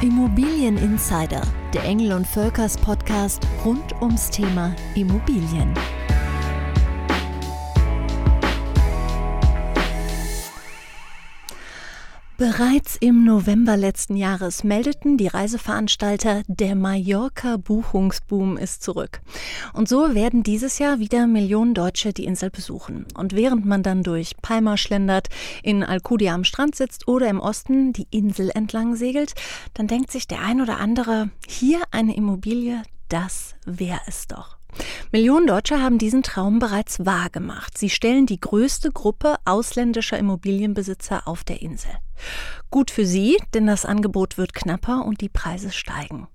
Immobilien Insider, der Engel und Völkers Podcast rund ums Thema Immobilien. Bereits im November letzten Jahres meldeten die Reiseveranstalter, der Mallorca-Buchungsboom ist zurück. Und so werden dieses Jahr wieder Millionen Deutsche die Insel besuchen. Und während man dann durch Palma schlendert, in Alcudia am Strand sitzt oder im Osten die Insel entlang segelt, dann denkt sich der ein oder andere, hier eine Immobilie, das wäre es doch. Millionen Deutsche haben diesen Traum bereits wahrgemacht. Sie stellen die größte Gruppe ausländischer Immobilienbesitzer auf der Insel. Gut für sie, denn das Angebot wird knapper und die Preise steigen.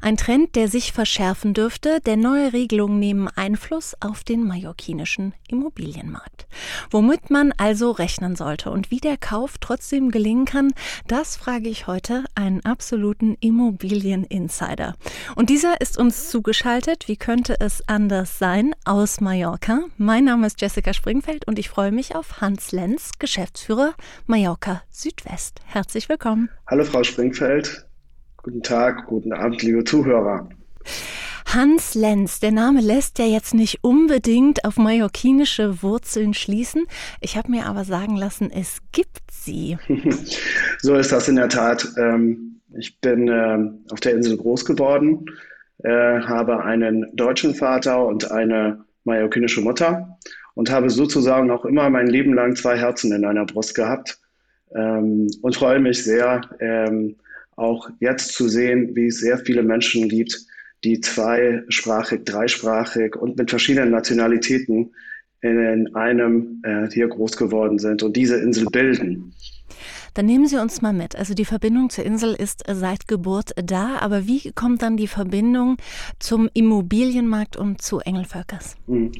Ein Trend, der sich verschärfen dürfte, denn neue Regelungen nehmen Einfluss auf den mallorquinischen Immobilienmarkt. Womit man also rechnen sollte und wie der Kauf trotzdem gelingen kann, das frage ich heute einen absoluten Immobilien-Insider. Und dieser ist uns zugeschaltet, wie könnte es anders sein, aus Mallorca. Mein Name ist Jessica Springfeld und ich freue mich auf Hans Lenz, Geschäftsführer Mallorca Südwest. Herzlich willkommen. Hallo Frau Springfeld. Guten Tag, guten Abend, liebe Zuhörer. Hans Lenz, der Name lässt ja jetzt nicht unbedingt auf mallorquinische Wurzeln schließen. Ich habe mir aber sagen lassen, es gibt sie. so ist das in der Tat. Ähm, ich bin ähm, auf der Insel groß geworden, äh, habe einen deutschen Vater und eine mallorquinische Mutter und habe sozusagen auch immer mein Leben lang zwei Herzen in einer Brust gehabt ähm, und freue mich sehr, auch jetzt zu sehen, wie es sehr viele Menschen gibt, die zweisprachig, dreisprachig und mit verschiedenen Nationalitäten in einem äh, hier groß geworden sind und diese Insel bilden. Dann nehmen Sie uns mal mit. Also die Verbindung zur Insel ist seit Geburt da, aber wie kommt dann die Verbindung zum Immobilienmarkt und zu Engelvölkers? Hm.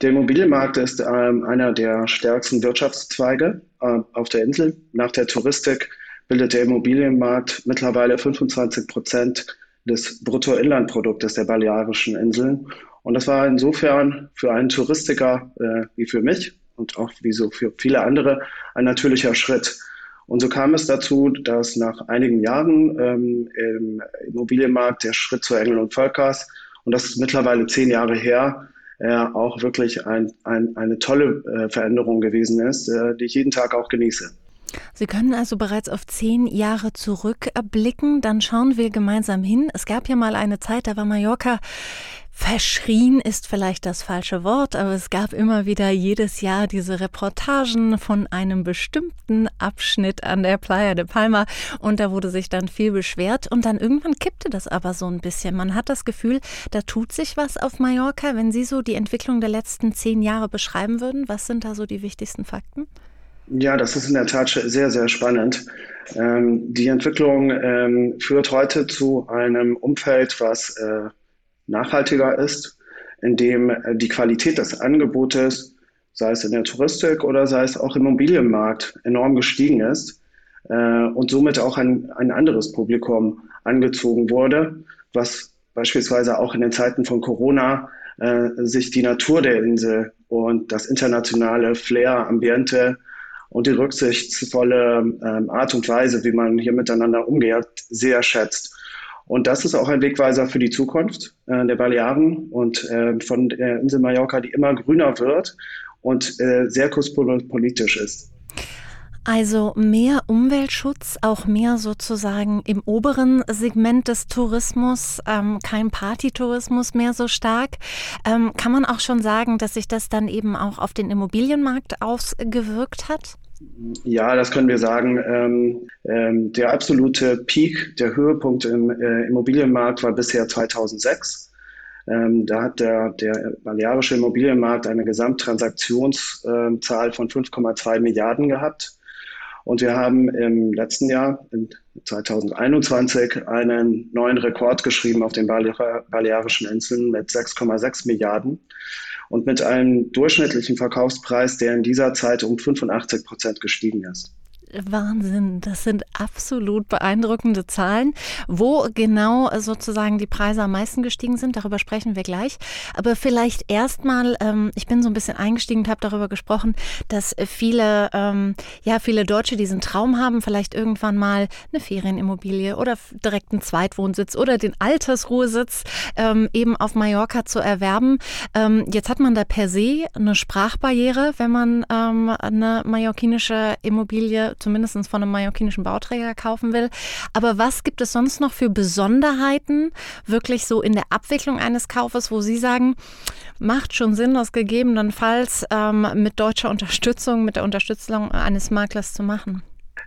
Der Immobilienmarkt ist ähm, einer der stärksten Wirtschaftszweige äh, auf der Insel. Nach der Touristik bildet der Immobilienmarkt mittlerweile 25 Prozent des Bruttoinlandproduktes der Balearischen Inseln. Und das war insofern für einen Touristiker äh, wie für mich und auch wie so für viele andere ein natürlicher Schritt. Und so kam es dazu, dass nach einigen Jahren ähm, im Immobilienmarkt der Schritt zu Engel und Völkers, und das ist mittlerweile zehn Jahre her, äh, auch wirklich ein, ein, eine tolle äh, Veränderung gewesen ist, äh, die ich jeden Tag auch genieße. Sie können also bereits auf zehn Jahre zurückblicken. Dann schauen wir gemeinsam hin. Es gab ja mal eine Zeit, da war Mallorca Verschrien ist vielleicht das falsche Wort, aber es gab immer wieder jedes Jahr diese Reportagen von einem bestimmten Abschnitt an der Playa de Palma und da wurde sich dann viel beschwert und dann irgendwann kippte das aber so ein bisschen. Man hat das Gefühl, da tut sich was auf Mallorca. Wenn Sie so die Entwicklung der letzten zehn Jahre beschreiben würden, was sind da so die wichtigsten Fakten? Ja, das ist in der Tat sehr, sehr spannend. Ähm, die Entwicklung ähm, führt heute zu einem Umfeld, was äh, nachhaltiger ist, in dem äh, die Qualität des Angebotes, sei es in der Touristik oder sei es auch im Immobilienmarkt, enorm gestiegen ist äh, und somit auch ein, ein anderes Publikum angezogen wurde, was beispielsweise auch in den Zeiten von Corona äh, sich die Natur der Insel und das internationale Flair, Ambiente und die rücksichtsvolle ähm, Art und Weise, wie man hier miteinander umgeht, sehr schätzt. Und das ist auch ein Wegweiser für die Zukunft äh, der Balearen und äh, von der Insel Mallorca, die immer grüner wird und äh, sehr kosmopolitisch ist. Also mehr Umweltschutz, auch mehr sozusagen im oberen Segment des Tourismus, ähm, kein Partytourismus mehr so stark. Ähm, kann man auch schon sagen, dass sich das dann eben auch auf den Immobilienmarkt ausgewirkt hat? Ja, das können wir sagen. Ähm, ähm, der absolute Peak, der Höhepunkt im äh, Immobilienmarkt war bisher 2006. Ähm, da hat der, der balearische Immobilienmarkt eine Gesamttransaktionszahl von 5,2 Milliarden gehabt. Und wir haben im letzten Jahr, in 2021, einen neuen Rekord geschrieben auf den Balearischen Inseln mit 6,6 Milliarden und mit einem durchschnittlichen Verkaufspreis, der in dieser Zeit um 85 Prozent gestiegen ist. Wahnsinn, das sind absolut beeindruckende Zahlen. Wo genau sozusagen die Preise am meisten gestiegen sind, darüber sprechen wir gleich. Aber vielleicht erstmal, ähm, ich bin so ein bisschen eingestiegen und habe darüber gesprochen, dass viele, ähm, ja, viele Deutsche diesen Traum haben, vielleicht irgendwann mal eine Ferienimmobilie oder direkt einen Zweitwohnsitz oder den Altersruhesitz ähm, eben auf Mallorca zu erwerben. Ähm, jetzt hat man da per se eine Sprachbarriere, wenn man ähm, eine mallorquinische Immobilie zumindest von einem mallorquinischen Bauträger kaufen will. Aber was gibt es sonst noch für Besonderheiten, wirklich so in der Abwicklung eines Kaufes, wo Sie sagen, macht schon Sinn, das gegebenenfalls ähm, mit deutscher Unterstützung, mit der Unterstützung eines Maklers zu machen?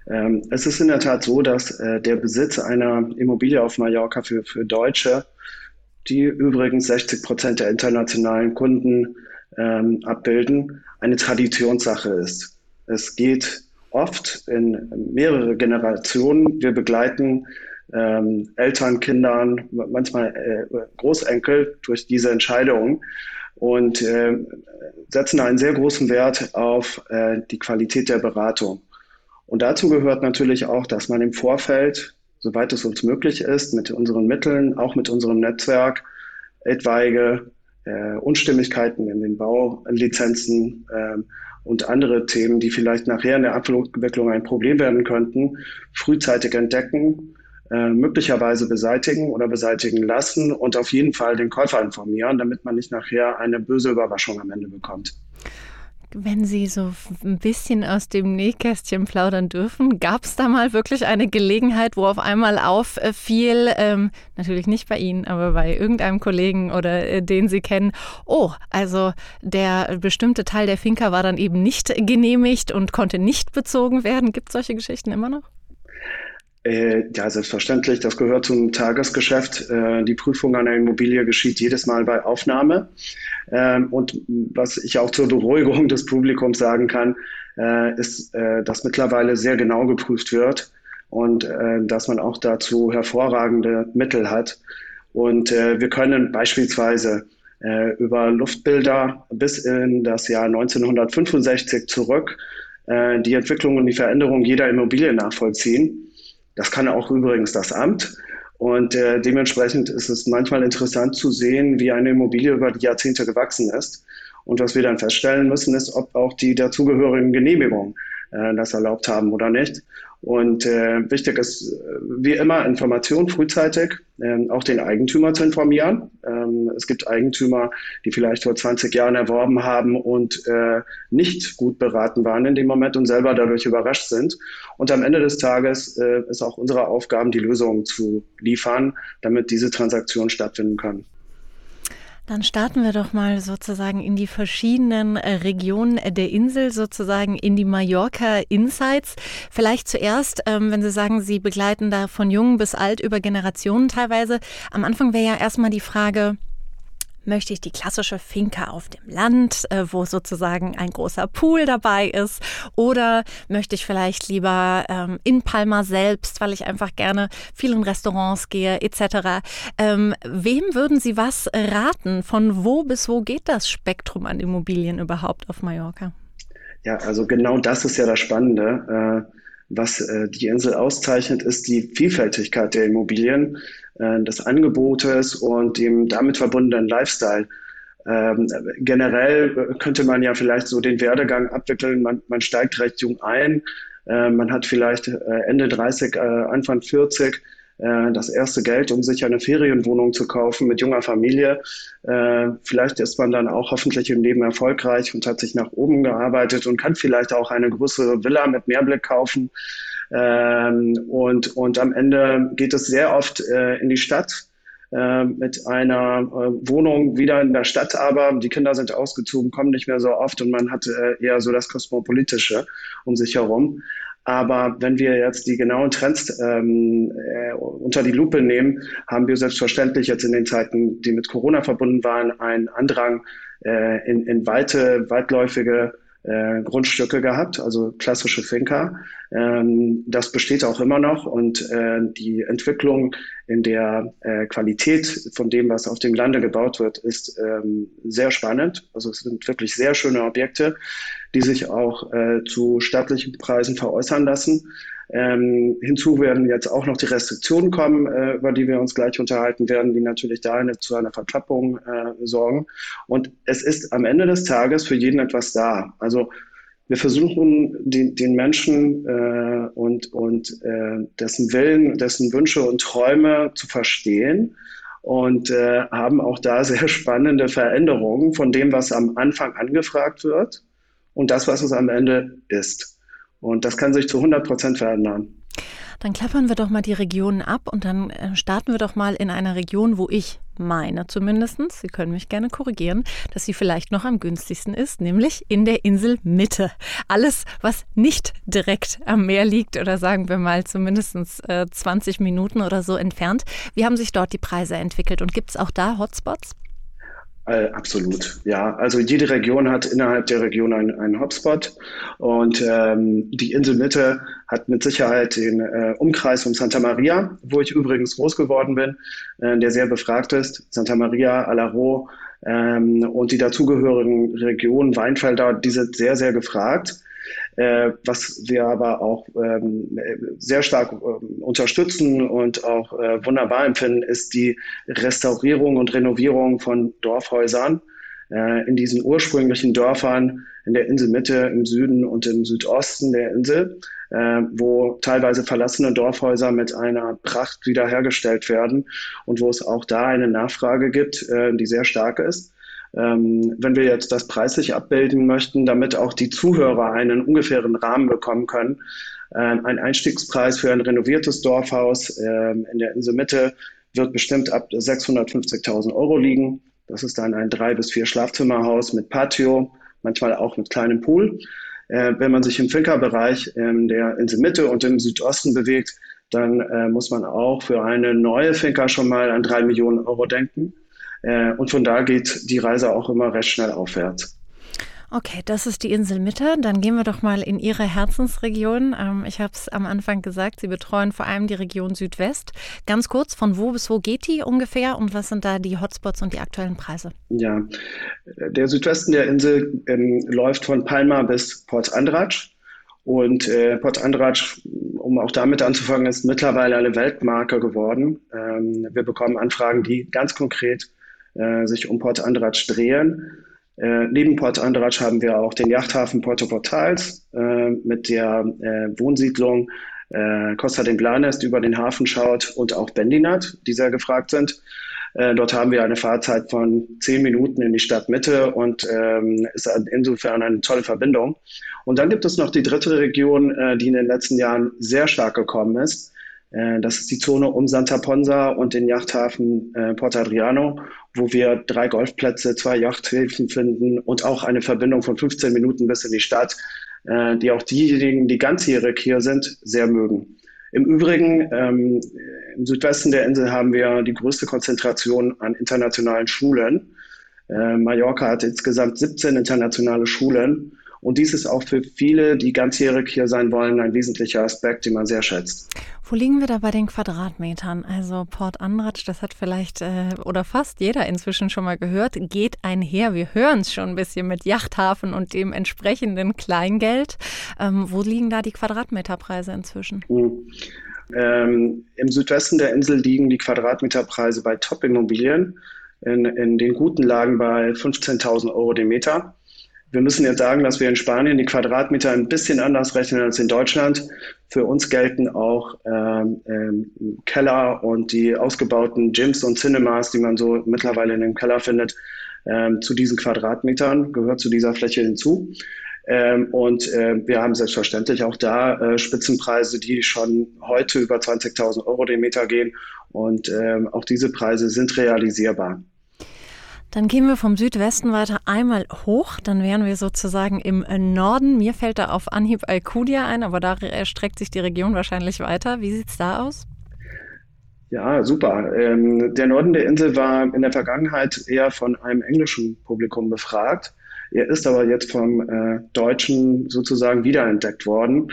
Ähm, es ist in der Tat so, dass äh, der Besitz einer Immobilie auf Mallorca für, für Deutsche, die übrigens 60 Prozent der internationalen Kunden ähm, abbilden, eine Traditionssache ist. Es geht oft in mehrere Generationen. Wir begleiten ähm, Eltern, Kindern, manchmal äh, Großenkel durch diese Entscheidungen und äh, setzen einen sehr großen Wert auf äh, die Qualität der Beratung. Und dazu gehört natürlich auch, dass man im Vorfeld, soweit es uns möglich ist, mit unseren Mitteln, auch mit unserem Netzwerk, etwaige äh, Unstimmigkeiten in den Baulizenzen äh, und andere Themen, die vielleicht nachher in der Abwicklung ein Problem werden könnten, frühzeitig entdecken, äh, möglicherweise beseitigen oder beseitigen lassen und auf jeden Fall den Käufer informieren, damit man nicht nachher eine böse Überraschung am Ende bekommt. Wenn Sie so ein bisschen aus dem Nähkästchen plaudern dürfen, gab es da mal wirklich eine Gelegenheit, wo auf einmal auffiel, ähm, natürlich nicht bei Ihnen, aber bei irgendeinem Kollegen oder äh, den Sie kennen, oh, also der bestimmte Teil der Finca war dann eben nicht genehmigt und konnte nicht bezogen werden. Gibt es solche Geschichten immer noch? Äh, ja, selbstverständlich. Das gehört zum Tagesgeschäft. Äh, die Prüfung einer Immobilie geschieht jedes Mal bei Aufnahme. Ähm, und was ich auch zur Beruhigung des Publikums sagen kann, äh, ist, dass mittlerweile sehr genau geprüft wird und dass man auch dazu hervorragende Mittel hat. Und wir können beispielsweise über Luftbilder bis in das Jahr 1965 zurück die Entwicklung und die Veränderung jeder Immobilie nachvollziehen. Das kann auch übrigens das Amt. Und äh, dementsprechend ist es manchmal interessant zu sehen, wie eine Immobilie über die Jahrzehnte gewachsen ist. Und was wir dann feststellen müssen, ist, ob auch die dazugehörigen Genehmigungen äh, das erlaubt haben oder nicht. Und äh, wichtig ist, äh, wie immer, Information frühzeitig, äh, auch den Eigentümer zu informieren. Ähm, es gibt Eigentümer, die vielleicht vor 20 Jahren erworben haben und äh, nicht gut beraten waren in dem Moment und selber dadurch überrascht sind. Und am Ende des Tages äh, ist auch unsere Aufgabe, die Lösungen zu liefern, damit diese Transaktion stattfinden kann. Dann starten wir doch mal sozusagen in die verschiedenen äh, Regionen der Insel, sozusagen in die Mallorca Insights. Vielleicht zuerst, ähm, wenn Sie sagen, Sie begleiten da von jung bis alt über Generationen teilweise. Am Anfang wäre ja erstmal die Frage, Möchte ich die klassische Finca auf dem Land, äh, wo sozusagen ein großer Pool dabei ist? Oder möchte ich vielleicht lieber ähm, in Palma selbst, weil ich einfach gerne vielen Restaurants gehe, etc. Ähm, wem würden Sie was raten? Von wo bis wo geht das Spektrum an Immobilien überhaupt auf Mallorca? Ja, also genau das ist ja das Spannende. Äh, was äh, die Insel auszeichnet, ist die Vielfältigkeit der Immobilien, äh, des Angebotes und dem damit verbundenen Lifestyle. Ähm, generell könnte man ja vielleicht so den Werdegang abwickeln. Man, man steigt recht jung ein. Äh, man hat vielleicht äh, Ende 30, äh, Anfang 40 äh, das erste Geld, um sich eine Ferienwohnung zu kaufen mit junger Familie. Äh, vielleicht ist man dann auch hoffentlich im Leben erfolgreich und hat sich nach oben gearbeitet und kann vielleicht auch eine größere Villa mit Mehrblick kaufen. Ähm, und, und am Ende geht es sehr oft äh, in die Stadt mit einer Wohnung wieder in der Stadt, aber die Kinder sind ausgezogen, kommen nicht mehr so oft und man hat eher so das Kosmopolitische um sich herum. Aber wenn wir jetzt die genauen Trends ähm, äh, unter die Lupe nehmen, haben wir selbstverständlich jetzt in den Zeiten, die mit Corona verbunden waren, einen Andrang äh, in, in weite, weitläufige äh, Grundstücke gehabt, also klassische Finca. Ähm, das besteht auch immer noch und äh, die Entwicklung in der äh, Qualität von dem, was auf dem Lande gebaut wird, ist ähm, sehr spannend. Also es sind wirklich sehr schöne Objekte, die sich auch äh, zu stattlichen Preisen veräußern lassen. Ähm, hinzu werden jetzt auch noch die Restriktionen kommen, äh, über die wir uns gleich unterhalten werden, die natürlich da eine, zu einer Verklappung äh, sorgen. Und es ist am Ende des Tages für jeden etwas da. Also wir versuchen den, den Menschen äh, und, und äh, dessen Willen, dessen Wünsche und Träume zu verstehen und äh, haben auch da sehr spannende Veränderungen von dem, was am Anfang angefragt wird und das, was es am Ende ist. Und das kann sich zu 100 Prozent verändern. Dann klappern wir doch mal die Regionen ab und dann äh, starten wir doch mal in einer Region, wo ich meine zumindest, Sie können mich gerne korrigieren, dass sie vielleicht noch am günstigsten ist, nämlich in der Insel Mitte. Alles, was nicht direkt am Meer liegt oder sagen wir mal zumindest 20 äh, Minuten oder so entfernt. Wie haben sich dort die Preise entwickelt und gibt es auch da Hotspots? Äh, absolut, ja. Also jede Region hat innerhalb der Region einen, Hotspot und ähm, die Inselmitte hat mit Sicherheit den äh, Umkreis um Santa Maria, wo ich übrigens groß geworden bin, äh, der sehr befragt ist. Santa Maria, Alaro ähm, und die dazugehörigen Regionen Weinfelder, die sind sehr, sehr gefragt. Äh, was wir aber auch ähm, sehr stark äh, unterstützen und auch äh, wunderbar empfinden, ist die Restaurierung und Renovierung von Dorfhäusern äh, in diesen ursprünglichen Dörfern in der Inselmitte, im Süden und im Südosten der Insel, äh, wo teilweise verlassene Dorfhäuser mit einer Pracht wiederhergestellt werden und wo es auch da eine Nachfrage gibt, äh, die sehr stark ist. Ähm, wenn wir jetzt das preislich abbilden möchten, damit auch die Zuhörer einen ungefähren Rahmen bekommen können, ähm, ein Einstiegspreis für ein renoviertes Dorfhaus ähm, in der Inselmitte wird bestimmt ab 650.000 Euro liegen. Das ist dann ein drei bis vier Schlafzimmerhaus mit Patio, manchmal auch mit kleinem Pool. Äh, wenn man sich im Finca-Bereich in der Inselmitte und im Südosten bewegt, dann äh, muss man auch für eine neue Finca schon mal an drei Millionen Euro denken. Äh, und von da geht die Reise auch immer recht schnell aufwärts. Okay, das ist die Insel Mitte. Dann gehen wir doch mal in Ihre Herzensregion. Ähm, ich habe es am Anfang gesagt, Sie betreuen vor allem die Region Südwest. Ganz kurz, von wo bis wo geht die ungefähr und was sind da die Hotspots und die aktuellen Preise? Ja, der Südwesten der Insel ähm, läuft von Palma bis Port Andratsch. Und äh, Port Andratsch, um auch damit anzufangen, ist mittlerweile eine Weltmarke geworden. Ähm, wir bekommen Anfragen, die ganz konkret äh, sich um Port Andratsch drehen. Äh, neben Port Andratsch haben wir auch den Yachthafen Porto Portals äh, mit der äh, Wohnsiedlung äh, Costa de Blanes, die über den Hafen schaut, und auch Bendinat, die sehr gefragt sind. Äh, dort haben wir eine Fahrzeit von zehn Minuten in die Stadtmitte und ähm, ist insofern eine tolle Verbindung. Und dann gibt es noch die dritte Region, die in den letzten Jahren sehr stark gekommen ist. Äh, das ist die Zone um Santa Ponsa und den Yachthafen äh, Porto Adriano, wo wir drei Golfplätze, zwei Yachthäfen finden und auch eine Verbindung von 15 Minuten bis in die Stadt, äh, die auch diejenigen, die ganzjährig hier sind, sehr mögen. Im Übrigen, ähm, im Südwesten der Insel haben wir die größte Konzentration an internationalen Schulen. Äh, Mallorca hat insgesamt 17 internationale Schulen und dies ist auch für viele, die ganzjährig hier sein wollen, ein wesentlicher Aspekt, den man sehr schätzt. Wo liegen wir da bei den Quadratmetern? Also Port Anratsch, das hat vielleicht äh, oder fast jeder inzwischen schon mal gehört, geht einher. Wir hören es schon ein bisschen mit Yachthafen und dem entsprechenden Kleingeld. Ähm, wo liegen da die Quadratmeterpreise inzwischen? Mhm. Ähm, Im Südwesten der Insel liegen die Quadratmeterpreise bei Top-Immobilien in, in den guten Lagen bei 15.000 Euro den Meter. Wir müssen jetzt sagen, dass wir in Spanien die Quadratmeter ein bisschen anders rechnen als in Deutschland. Für uns gelten auch ähm, ähm, Keller und die ausgebauten Gyms und Cinemas, die man so mittlerweile in dem Keller findet, ähm, zu diesen Quadratmetern, gehört zu dieser Fläche hinzu. Ähm, und äh, wir haben selbstverständlich auch da äh, Spitzenpreise, die schon heute über 20.000 Euro den Meter gehen. Und ähm, auch diese Preise sind realisierbar. Dann gehen wir vom Südwesten weiter einmal hoch, dann wären wir sozusagen im Norden. Mir fällt da auf Anhieb Alcudia ein, aber da erstreckt sich die Region wahrscheinlich weiter. Wie sieht es da aus? Ja, super. Ähm, der Norden der Insel war in der Vergangenheit eher von einem englischen Publikum befragt. Er ist aber jetzt vom äh, Deutschen sozusagen wiederentdeckt worden.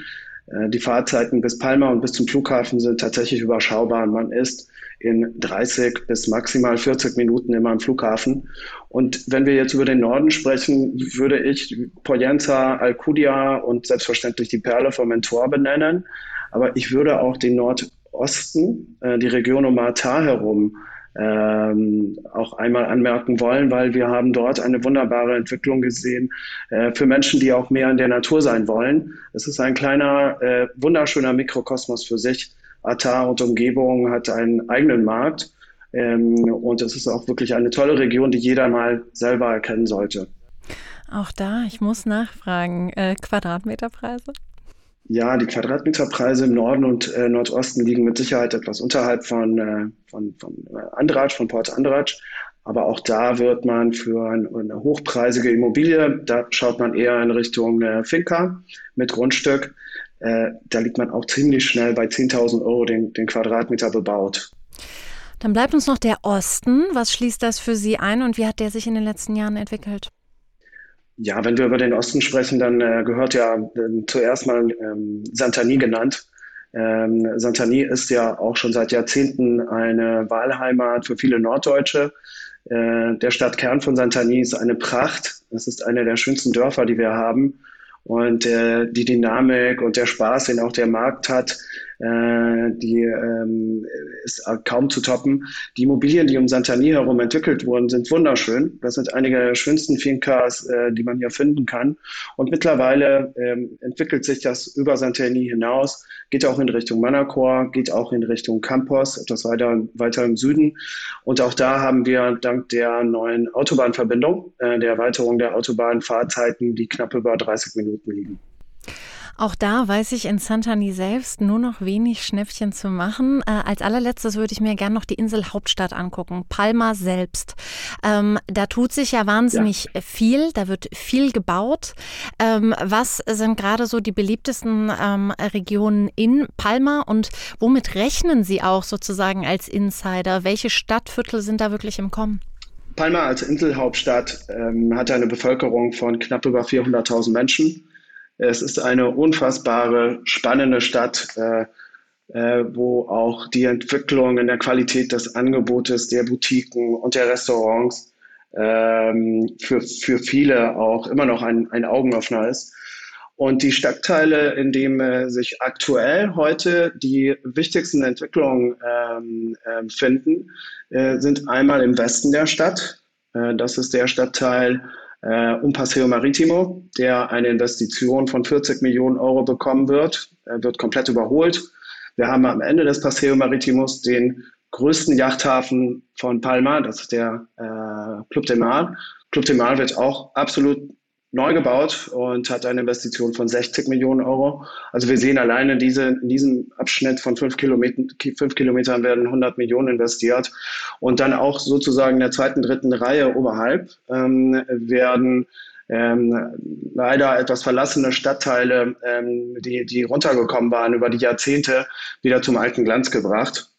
Äh, die Fahrzeiten bis Palma und bis zum Flughafen sind tatsächlich überschaubar. Man ist in 30 bis maximal 40 Minuten immer am Flughafen. Und wenn wir jetzt über den Norden sprechen, würde ich Poyenza, Alcudia und selbstverständlich die Perle vom Mentor benennen. Aber ich würde auch den Nordosten, äh, die Region um Martar herum, ähm, auch einmal anmerken wollen, weil wir haben dort eine wunderbare Entwicklung gesehen äh, für Menschen, die auch mehr in der Natur sein wollen. Es ist ein kleiner, äh, wunderschöner Mikrokosmos für sich. Atar und Umgebung hat einen eigenen Markt ähm, und es ist auch wirklich eine tolle Region, die jeder mal selber erkennen sollte. Auch da, ich muss nachfragen, äh, Quadratmeterpreise? Ja, die Quadratmeterpreise im Norden und äh, Nordosten liegen mit Sicherheit etwas unterhalb von, äh, von, von äh, Andratsch, von Port Andratsch. Aber auch da wird man für ein, eine hochpreisige Immobilie, da schaut man eher in Richtung äh, Finca mit Grundstück. Äh, da liegt man auch ziemlich schnell bei 10.000 Euro den, den Quadratmeter bebaut. Dann bleibt uns noch der Osten. Was schließt das für Sie ein und wie hat der sich in den letzten Jahren entwickelt? Ja, wenn wir über den Osten sprechen, dann äh, gehört ja äh, zuerst mal ähm, Santani genannt. Ähm, Santani ist ja auch schon seit Jahrzehnten eine Wahlheimat für viele Norddeutsche. Äh, der Stadtkern von Santani ist eine Pracht. Es ist eine der schönsten Dörfer, die wir haben. Und äh, die Dynamik und der Spaß, den auch der Markt hat, äh, die ähm, ist kaum zu toppen. Die Immobilien, die um Santani herum entwickelt wurden, sind wunderschön. Das sind einige der schönsten Fincas, äh, die man hier finden kann. Und mittlerweile ähm, entwickelt sich das über Santani hinaus, geht auch in Richtung Manacor, geht auch in Richtung Campos, etwas weiter, weiter im Süden. Und auch da haben wir dank der neuen Autobahnverbindung, äh, der Erweiterung der Autobahnfahrzeiten, die knapp über 30 Minuten liegen. Auch da weiß ich in Santani selbst nur noch wenig Schnäppchen zu machen. Äh, als allerletztes würde ich mir gerne noch die Insel Hauptstadt angucken, Palma selbst. Ähm, da tut sich ja wahnsinnig ja. viel, da wird viel gebaut. Ähm, was sind gerade so die beliebtesten ähm, Regionen in Palma und womit rechnen Sie auch sozusagen als Insider? Welche Stadtviertel sind da wirklich im Kommen? Palma als Inselhauptstadt ähm, hat eine Bevölkerung von knapp über 400.000 Menschen. Es ist eine unfassbare, spannende Stadt, äh, äh, wo auch die Entwicklung in der Qualität des Angebotes der Boutiquen und der Restaurants ähm, für, für viele auch immer noch ein, ein Augenöffner ist. Und die Stadtteile, in denen äh, sich aktuell heute die wichtigsten Entwicklungen ähm, äh, finden, äh, sind einmal im Westen der Stadt. Äh, das ist der Stadtteil äh, um Paseo Maritimo, der eine Investition von 40 Millionen Euro bekommen wird, Er wird komplett überholt. Wir haben am Ende des Paseo Maritimos den größten Yachthafen von Palma, das ist der äh, Club de Mar. Club de Mar wird auch absolut neu gebaut und hat eine Investition von 60 Millionen Euro. Also wir sehen alleine diese, in diesem Abschnitt von fünf, Kilometern, fünf Kilometern werden 100 Millionen investiert. Und dann auch sozusagen in der zweiten, dritten Reihe oberhalb ähm, werden ähm, leider etwas verlassene Stadtteile, ähm, die, die runtergekommen waren über die Jahrzehnte, wieder zum alten Glanz gebracht.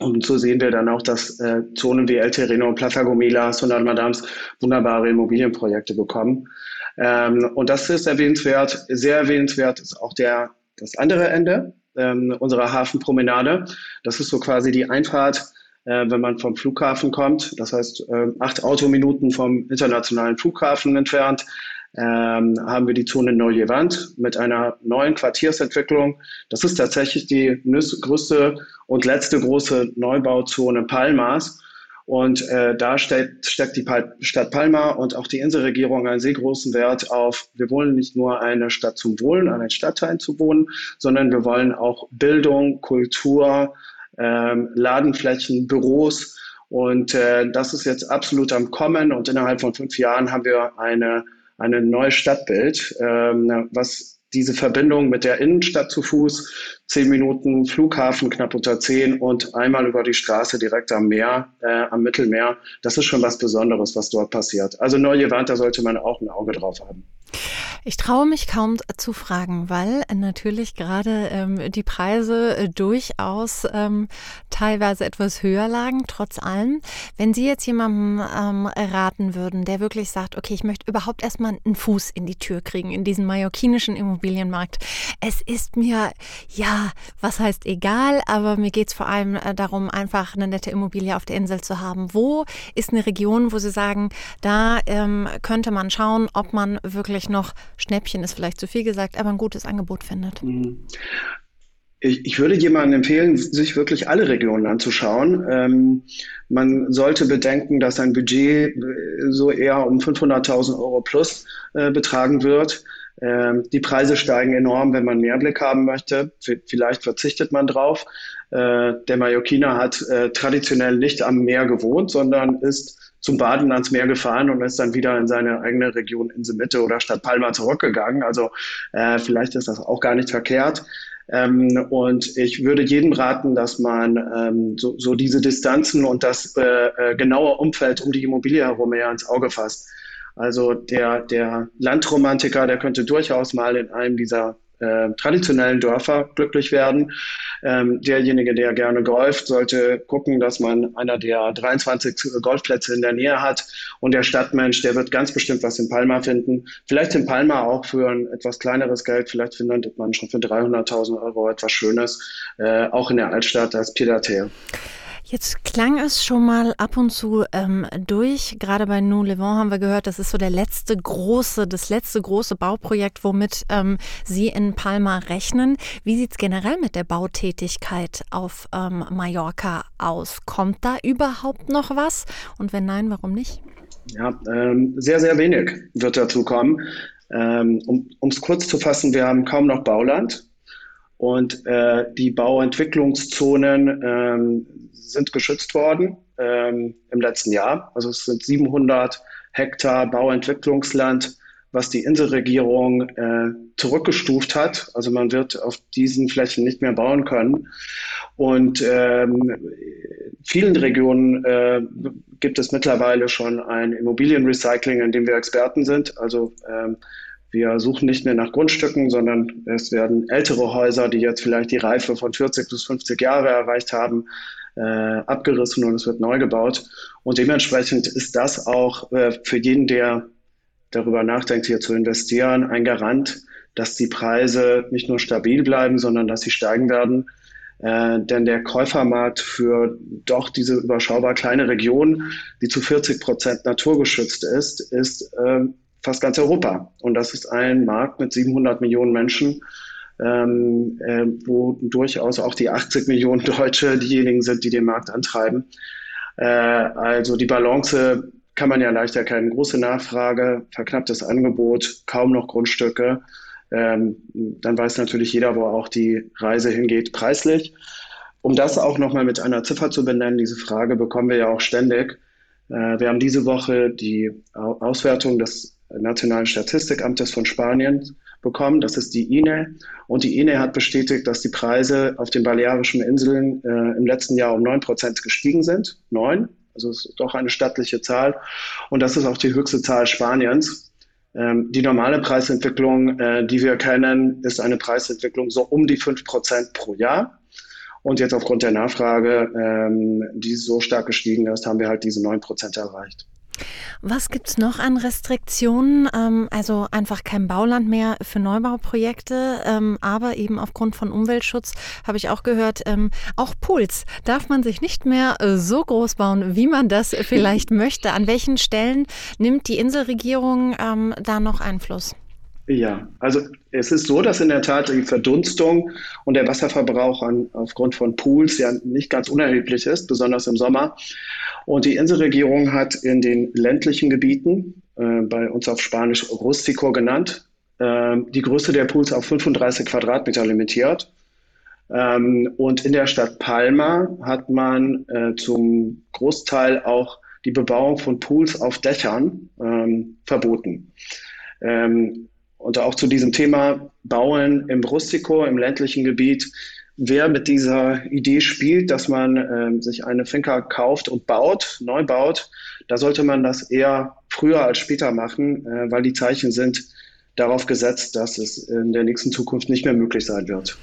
Und so sehen wir dann auch, dass äh, Zonen wie El Terreno, Plaza Gomila, Sonar Madams wunderbare Immobilienprojekte bekommen. Ähm, und das ist erwähnenswert. Sehr erwähnenswert ist auch der, das andere Ende ähm, unserer Hafenpromenade. Das ist so quasi die Einfahrt, äh, wenn man vom Flughafen kommt. Das heißt, äh, acht Autominuten vom internationalen Flughafen entfernt. Ähm, haben wir die Zone Neujewand mit einer neuen Quartiersentwicklung. Das ist tatsächlich die größte und letzte große Neubauzone Palmas. Und äh, da stellt, steckt die Stadt Palma und auch die Inselregierung einen sehr großen Wert auf, wir wollen nicht nur eine Stadt zum Wohnen, einen Stadtteil zu wohnen, sondern wir wollen auch Bildung, Kultur, ähm, Ladenflächen, Büros. Und äh, das ist jetzt absolut am Kommen. Und innerhalb von fünf Jahren haben wir eine, eine neue Stadtbild, ähm, was diese Verbindung mit der Innenstadt zu Fuß, zehn Minuten Flughafen knapp unter zehn und einmal über die Straße direkt am Meer, äh, am Mittelmeer, das ist schon was Besonderes, was dort passiert. Also Neujewand, da sollte man auch ein Auge drauf haben. Ich traue mich kaum zu fragen, weil natürlich gerade ähm, die Preise äh, durchaus ähm, teilweise etwas höher lagen, trotz allem. Wenn Sie jetzt jemandem ähm, raten würden, der wirklich sagt, okay, ich möchte überhaupt erstmal einen Fuß in die Tür kriegen in diesen mallorquinischen Immobilienmarkt. Es ist mir, ja, was heißt egal, aber mir geht es vor allem äh, darum, einfach eine nette Immobilie auf der Insel zu haben. Wo ist eine Region, wo Sie sagen, da ähm, könnte man schauen, ob man wirklich noch Schnäppchen ist vielleicht zu viel gesagt, aber ein gutes Angebot findet. Mhm. Ich, würde jemandem empfehlen, sich wirklich alle Regionen anzuschauen. Ähm, man sollte bedenken, dass ein Budget äh, so eher um 500.000 Euro plus äh, betragen wird. Ähm, die Preise steigen enorm, wenn man mehr Blick haben möchte. Vielleicht verzichtet man drauf. Äh, der Mallorquiner hat äh, traditionell nicht am Meer gewohnt, sondern ist zum Baden ans Meer gefahren und ist dann wieder in seine eigene Region Inselmitte oder Stadt Palma zurückgegangen. Also äh, vielleicht ist das auch gar nicht verkehrt. Ähm, und ich würde jedem raten, dass man ähm, so, so diese Distanzen und das äh, äh, genaue Umfeld um die Immobilie herum eher ins Auge fasst. Also der, der Landromantiker, der könnte durchaus mal in einem dieser äh, traditionellen Dörfer glücklich werden. Ähm, derjenige, der gerne golft, sollte gucken, dass man einer der 23 Golfplätze in der Nähe hat. Und der Stadtmensch, der wird ganz bestimmt was in Palma finden. Vielleicht in Palma auch für ein etwas kleineres Geld. Vielleicht findet man schon für 300.000 Euro etwas Schönes, äh, auch in der Altstadt als Pied-à-terre. Jetzt klang es schon mal ab und zu ähm, durch. Gerade bei Nou Levant haben wir gehört, das ist so der letzte große, das letzte große Bauprojekt, womit ähm, Sie in Palma rechnen. Wie sieht es generell mit der Bautätigkeit auf ähm, Mallorca aus? Kommt da überhaupt noch was? Und wenn nein, warum nicht? Ja, ähm, sehr, sehr wenig wird dazu kommen. Ähm, um es kurz zu fassen, wir haben kaum noch Bauland. Und äh, die Bauentwicklungszonen ähm, sind geschützt worden ähm, im letzten Jahr. Also es sind 700 Hektar Bauentwicklungsland, was die Inselregierung äh, zurückgestuft hat. Also man wird auf diesen Flächen nicht mehr bauen können. Und ähm, vielen Regionen äh, gibt es mittlerweile schon ein Immobilienrecycling, in dem wir Experten sind. Also ähm, wir suchen nicht mehr nach Grundstücken, sondern es werden ältere Häuser, die jetzt vielleicht die Reife von 40 bis 50 Jahre erreicht haben, äh, abgerissen und es wird neu gebaut. Und dementsprechend ist das auch äh, für jeden, der darüber nachdenkt, hier zu investieren, ein Garant, dass die Preise nicht nur stabil bleiben, sondern dass sie steigen werden. Äh, denn der Käufermarkt für doch diese überschaubar kleine Region, die zu 40 Prozent naturgeschützt ist, ist äh, fast ganz Europa. Und das ist ein Markt mit 700 Millionen Menschen, ähm, äh, wo durchaus auch die 80 Millionen Deutsche diejenigen sind, die den Markt antreiben. Äh, also die Balance kann man ja leicht erkennen. Große Nachfrage, verknapptes Angebot, kaum noch Grundstücke. Ähm, dann weiß natürlich jeder, wo auch die Reise hingeht, preislich. Um das auch nochmal mit einer Ziffer zu benennen, diese Frage bekommen wir ja auch ständig. Äh, wir haben diese Woche die Auswertung des Nationalen Statistikamtes von Spanien bekommen. Das ist die INE. Und die INE hat bestätigt, dass die Preise auf den Balearischen Inseln äh, im letzten Jahr um 9 Prozent gestiegen sind. Neun. Also es ist doch eine stattliche Zahl. Und das ist auch die höchste Zahl Spaniens. Ähm, die normale Preisentwicklung, äh, die wir kennen, ist eine Preisentwicklung so um die 5 Prozent pro Jahr. Und jetzt aufgrund der Nachfrage, ähm, die so stark gestiegen ist, haben wir halt diese 9 Prozent erreicht. Was gibt es noch an Restriktionen? Ähm, also einfach kein Bauland mehr für Neubauprojekte, ähm, aber eben aufgrund von Umweltschutz habe ich auch gehört, ähm, auch Pools darf man sich nicht mehr äh, so groß bauen, wie man das vielleicht möchte. An welchen Stellen nimmt die Inselregierung ähm, da noch Einfluss? Ja, also es ist so, dass in der Tat die Verdunstung und der Wasserverbrauch an, aufgrund von Pools ja nicht ganz unerheblich ist, besonders im Sommer. Und die Inselregierung hat in den ländlichen Gebieten, äh, bei uns auf Spanisch Rustico genannt, äh, die Größe der Pools auf 35 Quadratmeter limitiert. Ähm, und in der Stadt Palma hat man äh, zum Großteil auch die Bebauung von Pools auf Dächern ähm, verboten. Ähm, und auch zu diesem Thema Bauen im Rustico, im ländlichen Gebiet, wer mit dieser Idee spielt, dass man äh, sich eine Finca kauft und baut, neu baut, da sollte man das eher früher als später machen, äh, weil die Zeichen sind, darauf gesetzt, dass es in der nächsten Zukunft nicht mehr möglich sein wird.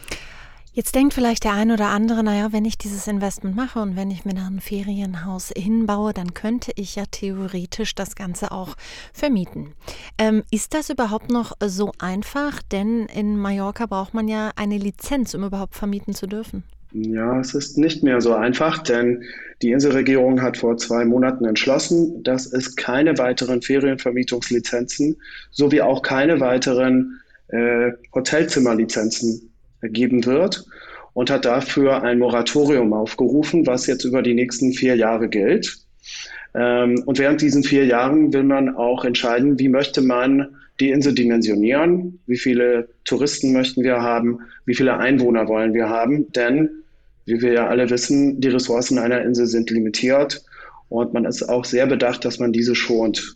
Jetzt denkt vielleicht der ein oder andere, naja, wenn ich dieses Investment mache und wenn ich mir da ein Ferienhaus hinbaue, dann könnte ich ja theoretisch das Ganze auch vermieten. Ähm, ist das überhaupt noch so einfach? Denn in Mallorca braucht man ja eine Lizenz, um überhaupt vermieten zu dürfen. Ja, es ist nicht mehr so einfach, denn die Inselregierung hat vor zwei Monaten entschlossen, dass es keine weiteren Ferienvermietungslizenzen sowie auch keine weiteren äh, Hotelzimmerlizenzen geben wird und hat dafür ein Moratorium aufgerufen, was jetzt über die nächsten vier Jahre gilt. Ähm, und während diesen vier Jahren will man auch entscheiden, wie möchte man die Insel dimensionieren, wie viele Touristen möchten wir haben, wie viele Einwohner wollen wir haben. Denn, wie wir ja alle wissen, die Ressourcen einer Insel sind limitiert und man ist auch sehr bedacht, dass man diese schont.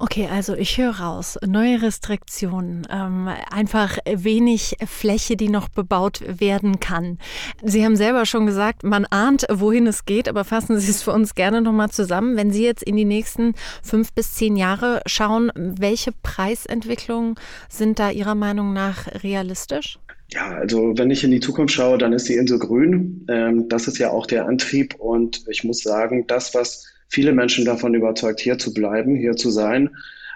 Okay, also ich höre raus, neue Restriktionen, ähm, einfach wenig Fläche, die noch bebaut werden kann. Sie haben selber schon gesagt, man ahnt, wohin es geht, aber fassen Sie es für uns gerne nochmal zusammen. Wenn Sie jetzt in die nächsten fünf bis zehn Jahre schauen, welche Preisentwicklungen sind da Ihrer Meinung nach realistisch? Ja, also wenn ich in die Zukunft schaue, dann ist die Insel grün. Ähm, das ist ja auch der Antrieb und ich muss sagen, das, was viele Menschen davon überzeugt, hier zu bleiben, hier zu sein.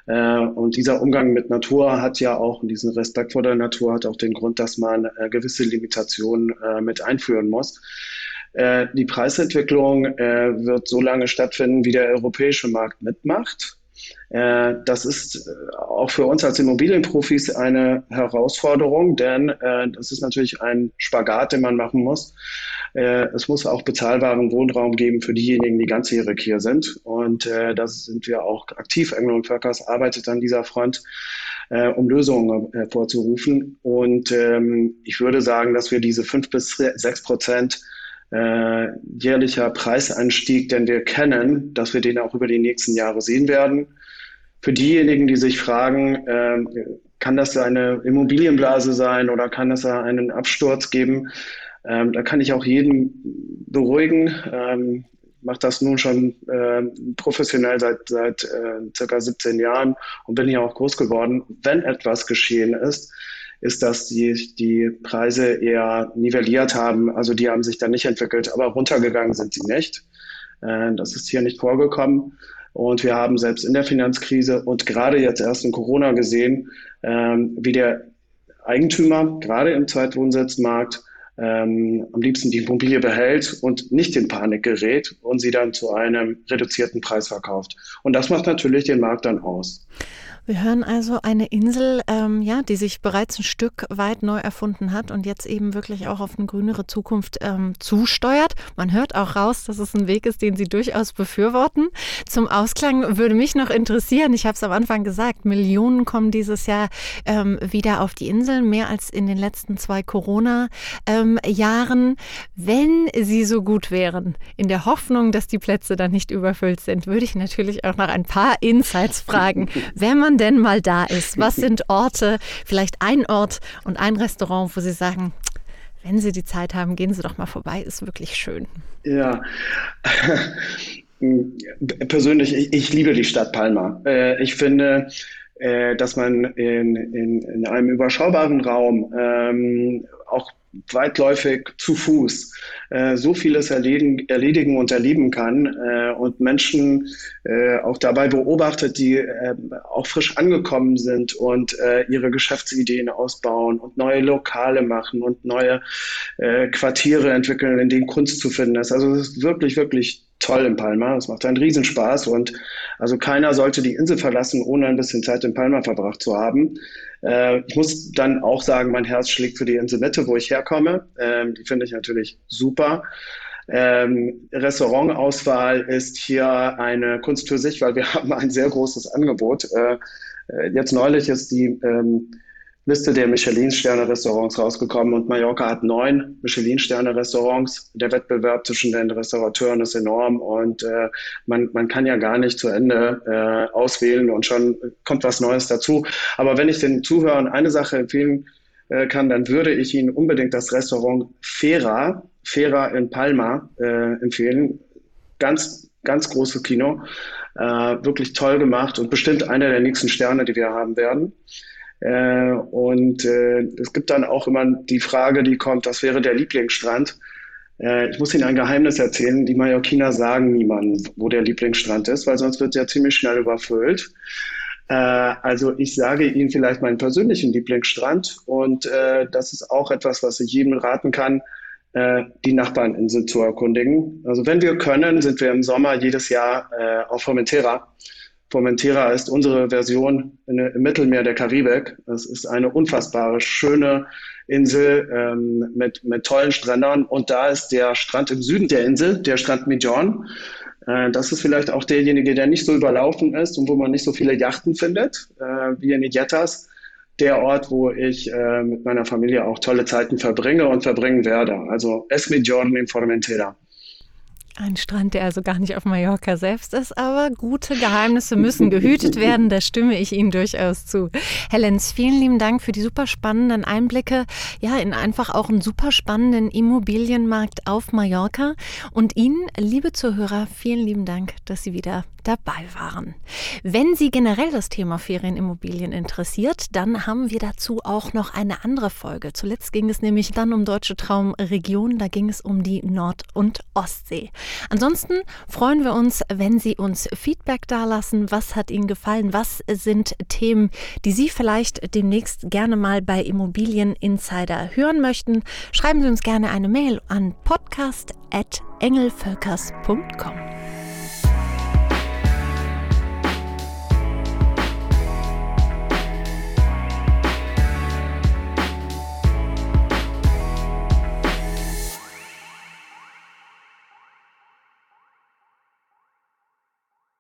Äh, und dieser Umgang mit Natur hat ja auch, diesen Respekt vor der Natur hat auch den Grund, dass man äh, gewisse Limitationen äh, mit einführen muss. Die Preisentwicklung wird so lange stattfinden, wie der europäische Markt mitmacht. Das ist auch für uns als Immobilienprofis eine Herausforderung, denn das ist natürlich ein Spagat, den man machen muss. Äh, es muss auch bezahlbaren Wohnraum geben für diejenigen, die ganzjährig hier sind. Und äh, da sind wir auch aktiv. Engel und Völkers arbeitet an dieser Front, äh, um Lösungen hervorzurufen. Und ähm, ich würde sagen, dass wir diese fünf bis sechs Prozent äh, jährlicher Preisanstieg, denn wir kennen, dass wir den auch über die nächsten Jahre sehen werden. Für diejenigen, die sich fragen, äh, kann das eine Immobilienblase sein oder kann es einen Absturz geben? Ähm, da kann ich auch jeden beruhigen. Ähm, mache das nun schon äh, professionell seit, seit äh, circa 17 Jahren und bin hier auch groß geworden. Wenn etwas geschehen ist, ist, dass die, die Preise eher nivelliert haben. Also die haben sich dann nicht entwickelt, aber runtergegangen sind sie nicht. Äh, das ist hier nicht vorgekommen. Und wir haben selbst in der Finanzkrise und gerade jetzt erst in Corona gesehen, ähm, wie der Eigentümer gerade im Zweitwohnsitzmarkt ähm, am liebsten die Immobilie behält und nicht in Panik gerät und sie dann zu einem reduzierten Preis verkauft. Und das macht natürlich den Markt dann aus. Wir hören also eine Insel, ähm, ja, die sich bereits ein Stück weit neu erfunden hat und jetzt eben wirklich auch auf eine grünere Zukunft ähm, zusteuert. Man hört auch raus, dass es ein Weg ist, den Sie durchaus befürworten. Zum Ausklang würde mich noch interessieren, ich habe es am Anfang gesagt, Millionen kommen dieses Jahr ähm, wieder auf die Insel, mehr als in den letzten zwei Corona-Jahren. Ähm, Wenn Sie so gut wären, in der Hoffnung, dass die Plätze dann nicht überfüllt sind, würde ich natürlich auch noch ein paar Insights fragen. Wenn man man denn mal da ist? Was sind Orte, vielleicht ein Ort und ein Restaurant, wo Sie sagen, wenn Sie die Zeit haben, gehen Sie doch mal vorbei, ist wirklich schön. Ja. Persönlich, ich, ich, liebe die Stadt Palma. Äh, ich finde, äh, dass man in, in, in einem überschaubaren Raum ähm, auch weitläufig zu Fuß äh, so vieles erledigen, erledigen und erleben kann äh, und Menschen äh, auch dabei beobachtet, die äh, auch frisch angekommen sind und äh, ihre Geschäftsideen ausbauen und neue Lokale machen und neue äh, Quartiere entwickeln, in denen Kunst zu finden ist. Also es ist wirklich, wirklich toll in Palma. Es macht einen Riesenspaß und also keiner sollte die Insel verlassen, ohne ein bisschen Zeit in Palma verbracht zu haben. Äh, ich muss dann auch sagen, mein Herz schlägt für die Insel Mitte, wo ich herkomme. Ähm, die finde ich natürlich super. Ähm, Restaurantauswahl ist hier eine Kunst für sich, weil wir haben ein sehr großes Angebot. Äh, äh jetzt neulich ist die ähm, Liste der Michelin-Sterne-Restaurants rausgekommen und Mallorca hat neun Michelin-Sterne-Restaurants. Der Wettbewerb zwischen den Restaurateuren ist enorm und äh, man, man kann ja gar nicht zu Ende äh, auswählen und schon kommt was Neues dazu. Aber wenn ich den Zuhörern eine Sache empfehlen äh, kann, dann würde ich Ihnen unbedingt das Restaurant Fera, Fera in Palma äh, empfehlen. Ganz, ganz großes Kino. Äh, wirklich toll gemacht und bestimmt einer der nächsten Sterne, die wir haben werden. Äh, und äh, es gibt dann auch immer die Frage, die kommt, das wäre der Lieblingsstrand. Äh, ich muss Ihnen ein Geheimnis erzählen. Die Mallorquiner sagen niemandem, wo der Lieblingsstrand ist, weil sonst wird er ziemlich schnell überfüllt. Äh, also ich sage Ihnen vielleicht meinen persönlichen Lieblingsstrand und äh, das ist auch etwas, was ich jedem raten kann, äh, die Nachbarninsel zu erkundigen. Also wenn wir können, sind wir im Sommer jedes Jahr äh, auf Formentera. Formentera ist unsere Version im Mittelmeer der Karibik. Es ist eine unfassbare, schöne Insel ähm, mit, mit tollen Strändern. Und da ist der Strand im Süden der Insel, der Strand Mijon. Äh, das ist vielleicht auch derjenige, der nicht so überlaufen ist und wo man nicht so viele Yachten findet, äh, wie in Igetas. Der Ort, wo ich äh, mit meiner Familie auch tolle Zeiten verbringe und verbringen werde. Also Es Mijon in Formentera. Ein Strand, der also gar nicht auf Mallorca selbst ist, aber gute Geheimnisse müssen gehütet werden. Da stimme ich Ihnen durchaus zu. Herr Lenz, vielen lieben Dank für die super spannenden Einblicke, ja, in einfach auch einen super spannenden Immobilienmarkt auf Mallorca. Und Ihnen, liebe Zuhörer, vielen lieben Dank, dass Sie wieder dabei waren. Wenn Sie generell das Thema Ferienimmobilien interessiert, dann haben wir dazu auch noch eine andere Folge. Zuletzt ging es nämlich dann um deutsche Traumregionen, da ging es um die Nord- und Ostsee. Ansonsten freuen wir uns, wenn Sie uns Feedback dalassen. Was hat Ihnen gefallen? Was sind Themen, die Sie vielleicht demnächst gerne mal bei Immobilien Insider hören möchten? Schreiben Sie uns gerne eine Mail an podcast.engelvölkers.com.